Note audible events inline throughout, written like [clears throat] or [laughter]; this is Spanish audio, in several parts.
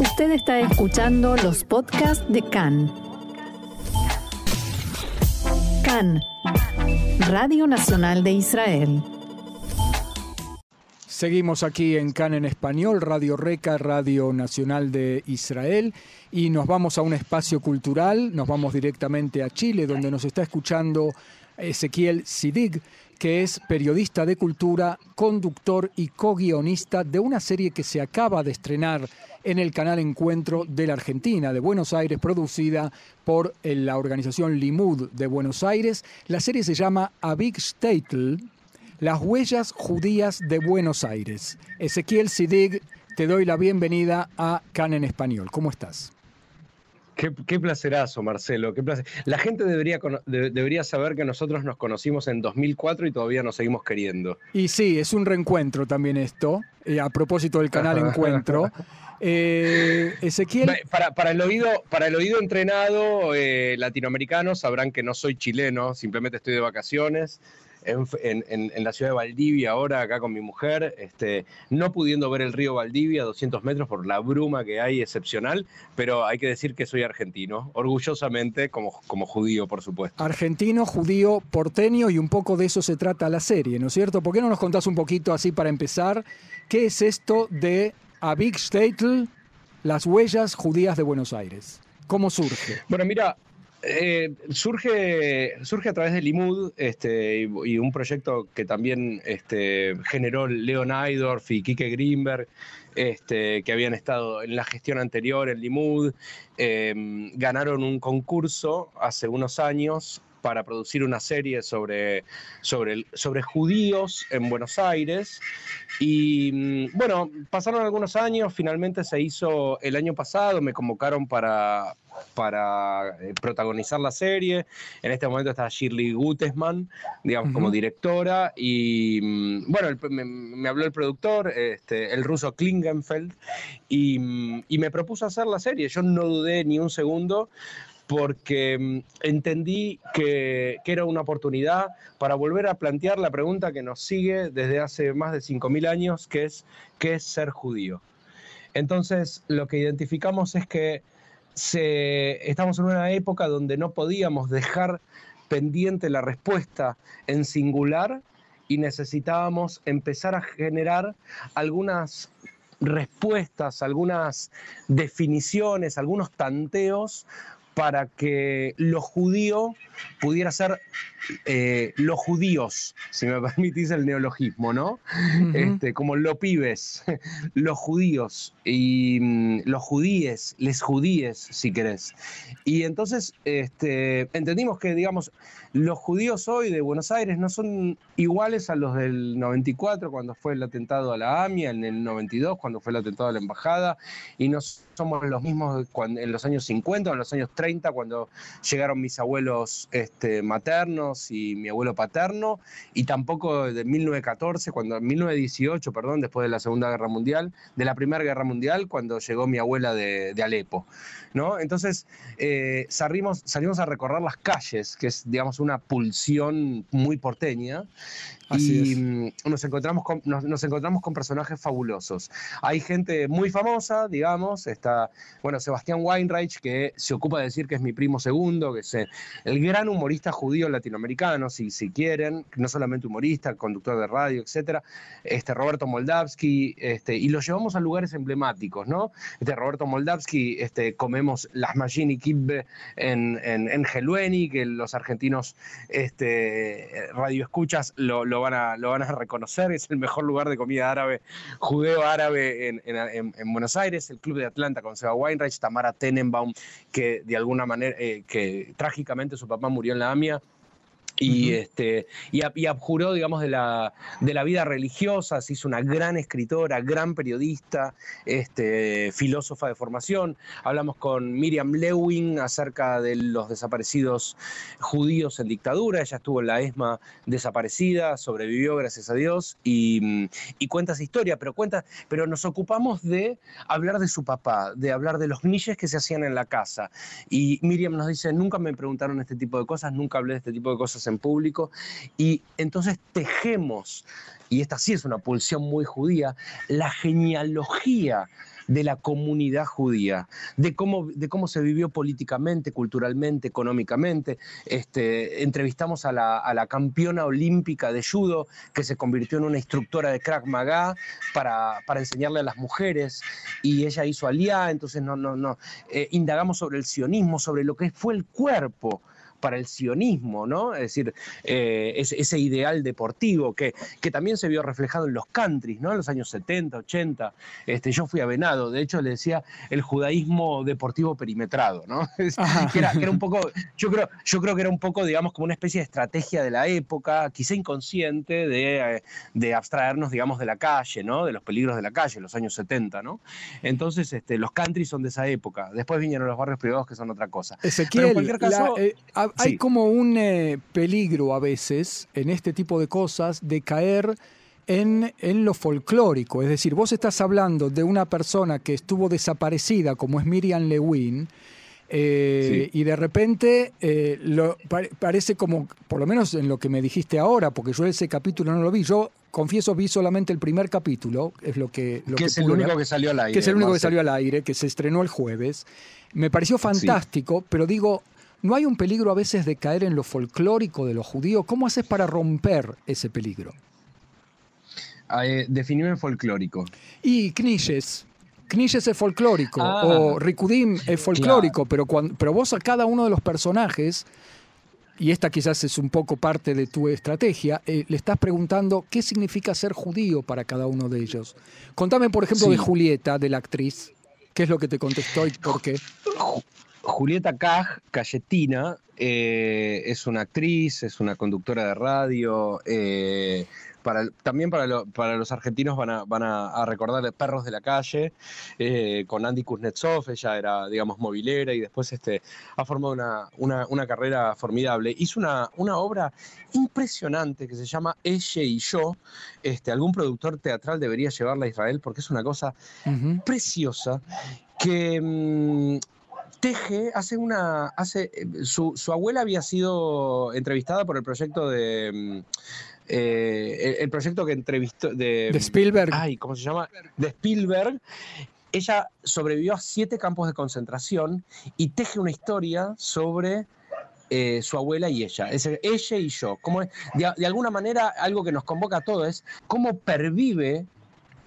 Usted está escuchando los podcasts de CAN. CAN, Radio Nacional de Israel. Seguimos aquí en CAN en español, Radio Reca, Radio Nacional de Israel, y nos vamos a un espacio cultural, nos vamos directamente a Chile, donde nos está escuchando Ezequiel Sidig, que es periodista de cultura, conductor y co-guionista de una serie que se acaba de estrenar en el canal Encuentro de la Argentina, de Buenos Aires, producida por eh, la organización Limud de Buenos Aires. La serie se llama A Big Statel, Las huellas judías de Buenos Aires. Ezequiel Sidig, te doy la bienvenida a Can en Español. ¿Cómo estás? Qué, placerazo, Marcelo. Qué placer. La gente debería, debería saber que nosotros nos conocimos en 2004 y todavía nos seguimos queriendo. Y sí, es un reencuentro también esto, eh, a propósito del canal [laughs] Encuentro. Eh, Ezequiel. Para, el oído, para el oído entrenado eh, latinoamericano sabrán que no soy chileno, simplemente estoy de vacaciones en, la ciudad de Valdivia ahora, acá con mi mujer, este, no pudiendo ver el río Valdivia a 200 metros por la bruma que hay excepcional, pero hay que decir que soy argentino, orgullosamente como, como judío, por supuesto. Argentino, judío, porteño y un poco de eso se trata la serie, ¿no es cierto? ¿Por qué no nos contás un poquito así para empezar? ¿Qué es esto de A Big State, las huellas judías de Buenos Aires? ¿Cómo surge? Bueno, mira, eh, surge, surge a través de Limud este, y, un proyecto que también este, generó Leon Aydorf y Kike Greenberg, este, que habían estado en la gestión anterior en Limud. Em, ganaron un concurso hace unos años para producir una serie sobre, sobre, sobre judíos en Buenos Aires. Y mm, bueno, pasaron algunos años, finalmente se hizo el año pasado, me convocaron para, para eh, protagonizar la serie. En este momento está Shirley Gutesman, digamos, como directora. Y mm, bueno, me, habló el productor, este, el ruso Klingenfeld, y, mm, y me propuso hacer la serie. Yo no dudé ni un segundo porque mm, entendí que, era una oportunidad para volver a plantear la pregunta que nos sigue desde hace más de 5.000 años, que es ¿qué es ser judío? Entonces, lo que identificamos es que estamos en una época donde no podíamos dejar pendiente la respuesta en singular y necesitábamos empezar a generar algunas respuestas, algunas definiciones, algunos tanteos para que lo judío pudiera ser eh, los judíos, si me [laughs] permitís el neologismo, ¿no? este, como los pibes, [laughs] los judíos y mm, los judíes, les judíes, si querés. Y entonces este, entendimos que, digamos, los judíos hoy de Buenos Aires no son iguales a los del 94, cuando fue el atentado a la AMIA, en el 92, cuando fue el atentado a la embajada, y no somos los mismos en los años 50 o en los años 30, cuando llegaron mis abuelos este, maternos y mi abuelo paterno, y tampoco de 1914, cuando, 1918, perdón, después de la Segunda Guerra Mundial, de la Primera Guerra Mundial, cuando llegó mi abuela de, Alepo. ¿no? Entonces eh, salimos, salimos a recorrer las calles, que es, digamos, una pulsión muy porteña, y mm, nos encontramos, con, nos, encontramos con personajes fabulosos. Hay gente muy famosa, digamos, está, bueno, Sebastián Weinreich, que se ocupa de decir que es mi primo segundo, que es el gran humorista judío latinoamericano, si, si quieren, no solamente humorista, conductor de radio, etcétera, este, Roberto Moldavsky, este, y lo llevamos a lugares emblemáticos, ¿no? Este, Roberto Moldavsky, este, comemos las Magini Kibbe en, en, en que los argentinos este, radioescuchas lo, lo, van a, lo van a reconocer, es el mejor lugar de comida árabe, judeo-árabe en, en, Buenos Aires, el Club de Atlanta con Seba Weinreich, Tamara Tenenbaum, que de alguna manera, eh, que trágicamente su papá murió en la AMIA, y, este, y, abjuró, digamos, de la, de la vida religiosa, se hizo una gran escritora, gran periodista, este, filósofa de formación. Hablamos con Miriam Lewin acerca de los desaparecidos judíos en dictadura. Ella estuvo en la ESMA desaparecida, sobrevivió, gracias a Dios, y, y cuenta esa historia, pero, cuenta, pero nos ocupamos de hablar de su papá, de hablar de los niches que se hacían en la casa. Y Miriam nos dice, nunca me preguntaron este tipo de cosas, nunca hablé de este tipo de cosas en público y entonces tejemos, y esta sí es una pulsión muy judía, la genealogía de la comunidad judía, de cómo, de cómo se vivió políticamente, culturalmente, económicamente. Este, entrevistamos a la, campeona olímpica de judo que se convirtió en una instructora de Krav Maga para, para enseñarle a las mujeres y ella hizo aliá, entonces no, no, no. Eh, indagamos sobre el sionismo, sobre lo que fue el cuerpo para el sionismo, ¿no? Es decir, eh, ese, ideal deportivo que, que también se vio reflejado en los countries, ¿no? En los años 70, 80. Este, yo fui a Venado, de hecho le decía el judaísmo deportivo perimetrado, ¿no? [laughs] que, era, un poco, yo creo, yo creo que era un poco, digamos, como una especie de estrategia de la época, quizá inconsciente, de, de abstraernos, digamos, de la calle, ¿no? De los peligros de la calle, los años 70, ¿no? Entonces, este, los countries son de esa época. Después vinieron los barrios privados que son otra cosa. Pero en cualquier caso, eh, hay como un eh, peligro a veces en este tipo de cosas de caer en, en, lo folclórico. Es decir, vos estás hablando de una persona que estuvo desaparecida, como es Miriam Lewin, eh, y de repente eh, lo, parece como, por lo menos en lo que me dijiste ahora, porque yo ese capítulo no lo vi, yo confieso vi solamente el primer capítulo, es lo que... Lo que, es el único que salió al aire. Que es el único que salió al aire, que se estrenó el jueves. Me pareció fantástico, pero digo, ¿No hay un peligro a veces de caer en lo folclórico de los judíos? ¿Cómo haces para romper ese peligro? Ah, eh, el folclórico. Y Knishes. Knishes es folclórico. Ah. o Rikudim es folclórico. Pero, cuando, pero vos a cada uno de los personajes, y esta quizás es un poco parte de tu estrategia, eh, le estás preguntando qué significa ser judío para cada uno de ellos. Contame, por ejemplo, de Julieta, de la actriz. ¿Qué es lo que te contestó y por qué? Julieta Caj, Cayetina, eh, es una actriz, es una conductora de radio. Eh, para, también para, los argentinos van a, van a, recordar Perros de la Calle, eh, con Andy Kuznetsov, ella era, digamos, movilera y después este, ha formado una, carrera formidable. Hizo una, una, obra impresionante que se llama Ella y yo. Este, algún productor teatral debería llevarla a Israel porque es una cosa preciosa que mm, Teje hace una. Hace, eh, su, abuela había sido entrevistada por el proyecto de. Mm, eh, el, proyecto que entrevistó. De, de Spielberg. Ay, ¿cómo se llama? De Spielberg. Ella sobrevivió a siete campos de concentración y teje una historia sobre eh, su abuela y ella, es ella y yo. Como, de, de, alguna manera, algo que nos convoca a todos es cómo pervive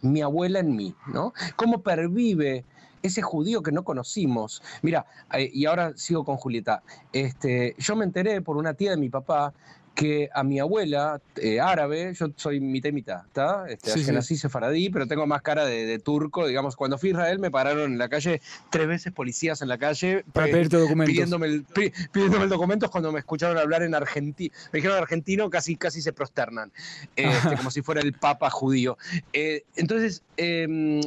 mi abuela en mí, ¿no? Cómo pervive ese judío que no conocimos. Mira, eh, y ahora sigo con Julieta. Este, yo me enteré por una tía de mi papá que a mi abuela eh, árabe, yo soy mitad y mitad, ¿está? Este, sí, nací sefaradí, pero tengo más cara de, turco, digamos, cuando fui a Israel me pararon en la calle tres veces policías en la calle para pedirte documentos. Pidiéndome el, pidiéndome documentos cuando me escucharon hablar en argentino, me dijeron argentino, casi, casi se prosternan, este, [laughs] como si fuera el papa judío. Eh, entonces, em,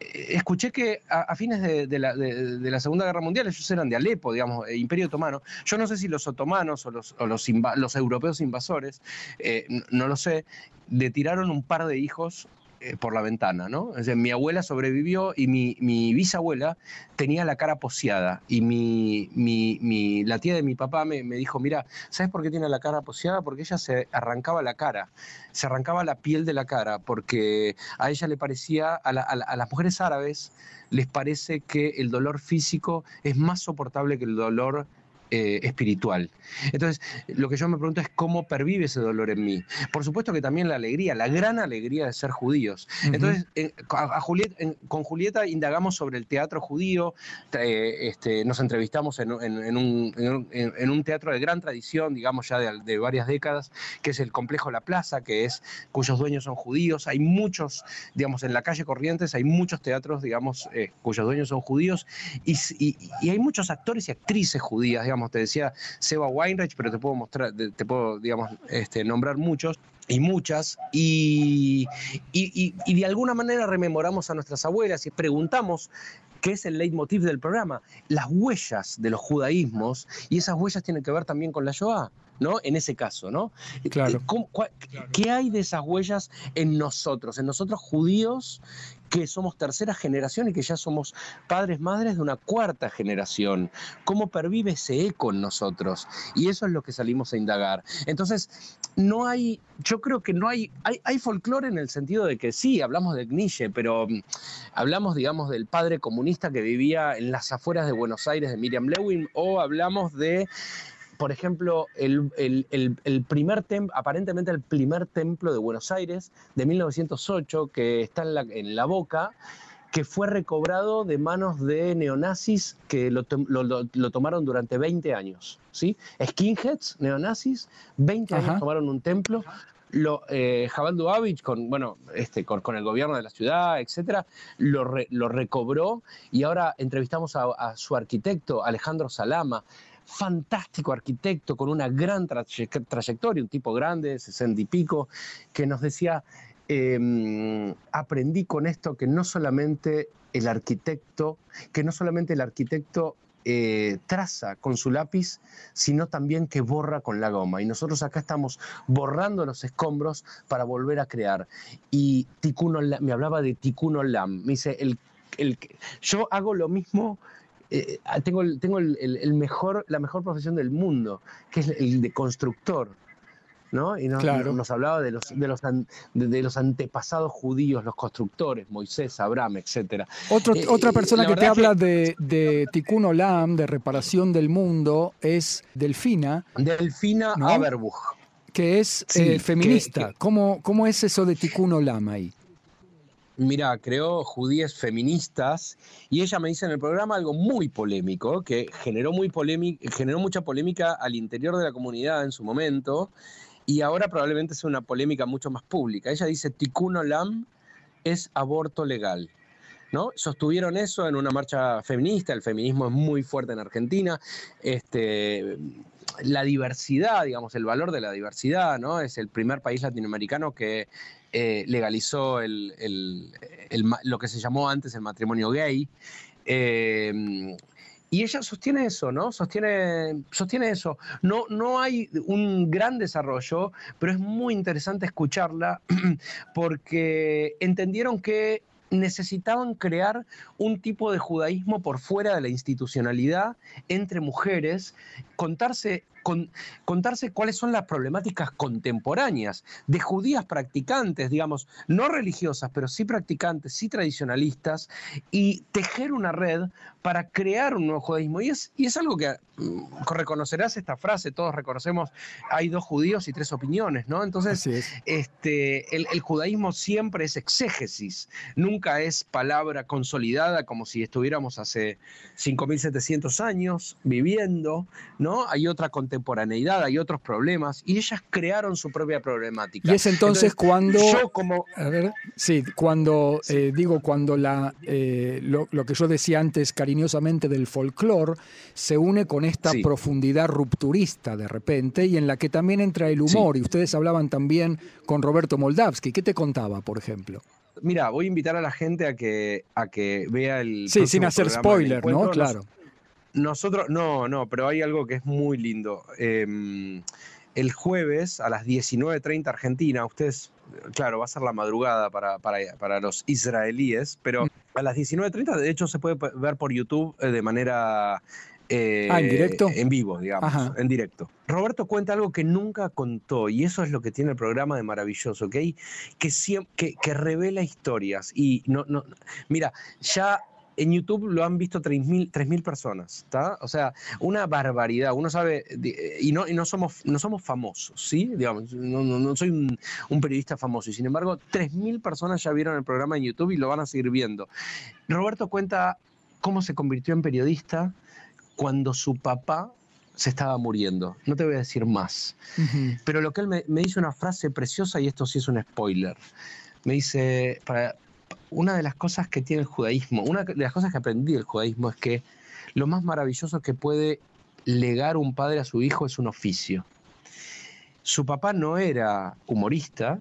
escuché que a, fines de, la, Segunda Guerra Mundial ellos eran de Alepo, digamos, eh, Imperio Otomano. Yo no sé si los otomanos o los, los, europeos invasores, eh, no lo sé, le tiraron un par de hijos eh, por la ventana, ¿no? mi abuela sobrevivió y mi, bisabuela tenía la cara poseada y mi, la tía de mi papá me, dijo, mira, ¿sabes por qué tiene la cara poseada? Porque ella se arrancaba la cara, se arrancaba la piel de la cara, porque a ella le parecía, a, a las mujeres árabes les parece que el dolor físico es más soportable que el dolor eh, espiritual. Entonces, lo que yo me pregunto es cómo pervive ese dolor en mí. Por supuesto que también la alegría, la gran alegría de ser judíos. Entonces, con Julieta indagamos sobre el teatro judío, eh, este, nos entrevistamos en, un, teatro de gran tradición, digamos ya de, varias décadas, que es el Complejo La Plaza, que es, cuyos dueños son judíos. Hay muchos, digamos, en la calle Corrientes hay muchos teatros, digamos, eh, cuyos dueños son judíos, y, y hay muchos actores y actrices judías, digamos, te decía Seba Weinreich, pero te puedo mostrar, te puedo, digamos, este, nombrar muchos y muchas, y, y, de alguna manera rememoramos a nuestras abuelas y preguntamos qué es el leitmotiv del programa, las huellas de los judaísmos, y esas huellas tienen que ver también con la Shoah. ¿no? En ese caso, ¿no? Claro. ¿Qué hay de esas huellas en nosotros, en nosotros judíos que somos tercera generación y que ya somos padres, madres de una cuarta generación. ¿Cómo pervive ese eco en nosotros? Y eso es lo que salimos a indagar. Entonces, no hay, yo creo que no hay, hay, hay folclore en el sentido de que sí, hablamos de Nietzsche, pero mm, hablamos, digamos, del padre comunista que vivía en las afueras de Buenos Aires de Miriam Lewin, o hablamos de por ejemplo, el, primer templo, aparentemente el primer templo de Buenos Aires de 1908, que está en la, en la boca, que fue recobrado de manos de neonazis que lo, tomaron durante 20 años. ¿sí? Skinheads, neonazis, 20 años tomaron un templo. Lo, eh, Jabal con, bueno, este, con, el gobierno de la ciudad, etcétera, lo, lo recobró y ahora entrevistamos a, a, su arquitecto, Alejandro Salama, fantástico arquitecto con una gran trayectoria, un tipo grande, sesenta y pico, que nos decía, em, aprendí con esto que no solamente el arquitecto, que no solamente el arquitecto eh, traza con su lápiz, sino también que borra con la goma. Y nosotros acá estamos borrando los escombros para volver a crear. Y Ticuno me hablaba de Ticuno Lam. Me dice, el, el, yo hago lo mismo eh, ah, tengo, tengo el, mejor, la mejor profesión del mundo, que es el de constructor. ¿no? Y nos, nos hablaba de los, de, los de, los antepasados judíos, los constructores, Moisés, Abraham, etc. Eh, otra persona que te habla de, de Tikkun Olam, de reparación del mundo, es Delfina. Delfina Aberbuch. Que es eh, feminista. ¿Cómo, ¿Cómo es eso de Tikkun Olam ahí? Mira, creó judías feministas y ella me dice en el programa algo muy polémico, que generó, muy generó mucha polémica al interior de la comunidad en su momento y ahora probablemente sea una polémica mucho más pública. Ella dice, Tikkun Olam es aborto legal. Sostuvieron eso en una marcha feminista, el feminismo es muy fuerte en Argentina, este, la diversidad, digamos, el valor de la diversidad. Es el primer país latinoamericano que eh, legalizó lo que se llamó antes el matrimonio gay. Eh, y ella sostiene eso, ¿no? Sostiene, sostiene eso. No, no hay un gran desarrollo, pero es muy interesante escucharla [clears throat] porque entendieron que necesitaban crear un tipo de judaísmo por fuera de la institucionalidad entre mujeres, contarse contarse cuáles son las problemáticas contemporáneas de judías practicantes, digamos, no religiosas, pero sí practicantes, sí tradicionalistas, y tejer una red para crear un nuevo judaísmo. Y es, y es algo que mm, reconocerás esta frase, todos reconocemos, hay dos judíos y tres opiniones, ¿no? Entonces, este, el, el judaísmo siempre es exégesis, nunca es palabra consolidada como si estuviéramos hace 5.700 años viviendo, ¿no? Hay otra contemporaneidad, hay otros problemas, y ellas crearon su propia problemática. Y es entonces, cuando... Yo como... A ver, sí, cuando, eh, digo, cuando la, eh, lo, que yo decía antes cariñosamente del folclore se une con esta profundidad rupturista de repente, y en la que también entra el humor, y ustedes hablaban también con Roberto Moldavsky. ¿Qué te contaba, por ejemplo? Mira, voy a invitar a la gente a que, a que vea el... Sí, sin hacer spoiler, ¿no? Claro. Nosotros, no, no, pero hay algo que es muy lindo. Em, el jueves a las 19.30 Argentina, ustedes, claro, va a ser la madrugada para, para, los israelíes, pero a las 19.30 de hecho se puede ver por YouTube eh, de manera... Eh, ah, en directo. En vivo, digamos, en directo. Roberto cuenta algo que nunca contó y eso es lo que tiene el programa de maravilloso, que, que, que, que revela historias. Y no, no, mira, ya en YouTube lo han visto 3.000 personas, ¿está? O sea, una barbaridad. Uno sabe, y no, y no, somos, no somos famosos, ¿sí? Digamos, no, no, soy un, periodista famoso, y sin embargo, 3.000 personas ya vieron el programa en YouTube y lo van a seguir viendo. Roberto cuenta cómo se convirtió en periodista cuando su papá se estaba muriendo. No te voy a decir más. Pero lo que él me, me dice una frase preciosa, y esto sí es un spoiler. Me dice, para, una de las cosas que tiene el judaísmo, una de las cosas que aprendí del judaísmo es que lo más maravilloso que puede legar un padre a su hijo es un oficio. Su papá no era humorista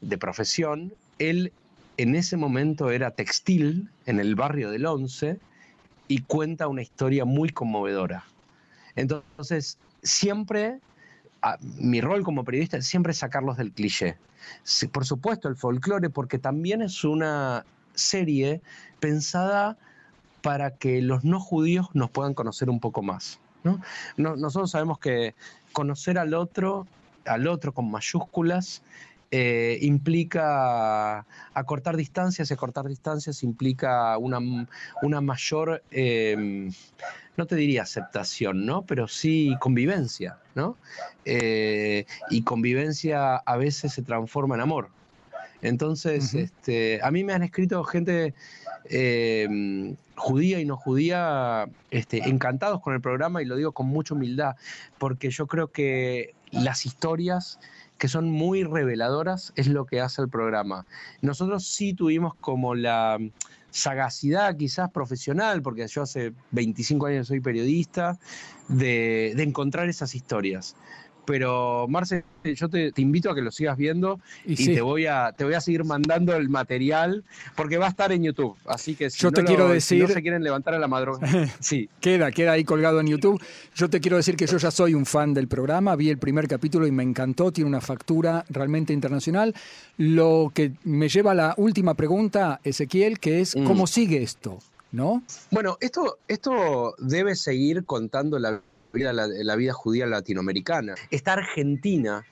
de profesión, él en ese momento era textil en el barrio del Once y cuenta una historia muy conmovedora. Entonces, siempre, mi rol como periodista es siempre sacarlos del cliché por supuesto, el folclore, porque también es una, serie pensada para que los no judíos nos puedan conocer un poco más. nosotros sabemos que conocer al otro, al otro con mayúsculas, eh, implica acortar distancias y acortar distancias implica una, una mayor, em, no te diría aceptación, ¿no? Pero sí convivencia, ¿no? Eh, y convivencia a veces se transforma en amor. Entonces, este, a mí me han escrito gente em, judía y no judía, este, encantados con el programa y lo digo con mucha humildad, porque yo creo que las historias que son muy reveladoras, es lo que hace el programa. Nosotros sí tuvimos como la sagacidad quizás profesional, porque yo hace 25 años soy periodista, de, de encontrar esas historias pero Marce, yo te, invito a que lo sigas viendo y, te, voy a, te voy a seguir mandando el material porque va a estar en YouTube. Así que si, yo te no, quiero decir, se quieren levantar a la madrugada, [laughs] sí. queda, queda ahí colgado en YouTube. Yo te quiero decir que yo ya soy un fan del programa, vi el primer capítulo y me encantó, tiene una factura realmente internacional. Lo que me lleva a la última pregunta, Ezequiel, que es, ¿cómo mm. sigue esto? ¿No? Bueno, esto, esto debe seguir contando la la, vida judía latinoamericana. Está Argentina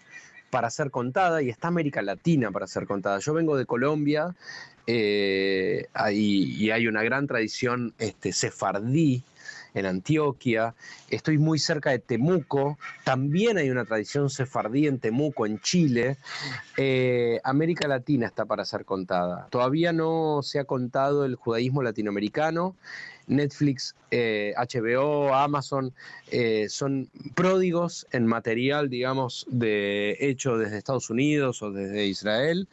para ser contada y está América Latina para ser contada. Yo vengo de Colombia eh, y hay una gran tradición este, sefardí en Antioquia, estoy muy cerca de Temuco, también hay una tradición sefardí en Temuco, en Chile. Eh, América Latina está para ser contada. Todavía no se ha contado el judaísmo latinoamericano. Netflix, HBO, eh, Amazon, eh, son pródigos en material, digamos, de hecho desde Estados Unidos o desde Israel,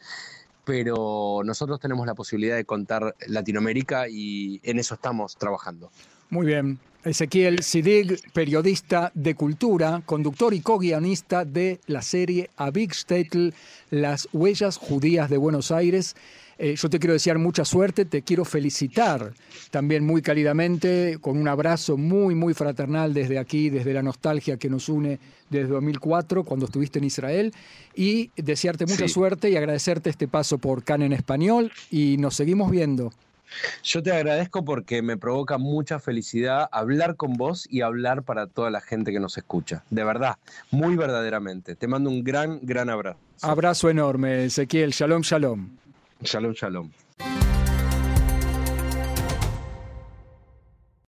pero nosotros tenemos la posibilidad de contar Latinoamérica y en eso estamos trabajando. Muy bien. Ezequiel Sidig, periodista de cultura, conductor y co-guionista de la serie A Big Shtetl, Las Huellas Judías de Buenos Aires. Eh, yo te quiero desear mucha suerte, te quiero felicitar también muy cálidamente, con un abrazo muy, muy fraternal desde aquí, desde la nostalgia que nos une desde 2004, cuando estuviste en Israel, y desearte mucha suerte y agradecerte este paso por CAN en español, y nos seguimos viendo. Yo te agradezco porque me provoca mucha felicidad hablar con vos y hablar para toda la gente que nos escucha. De verdad, muy verdaderamente. Te mando un gran, gran abrazo. Abrazo enorme, Ezequiel. Shalom, shalom. Shalom, shalom.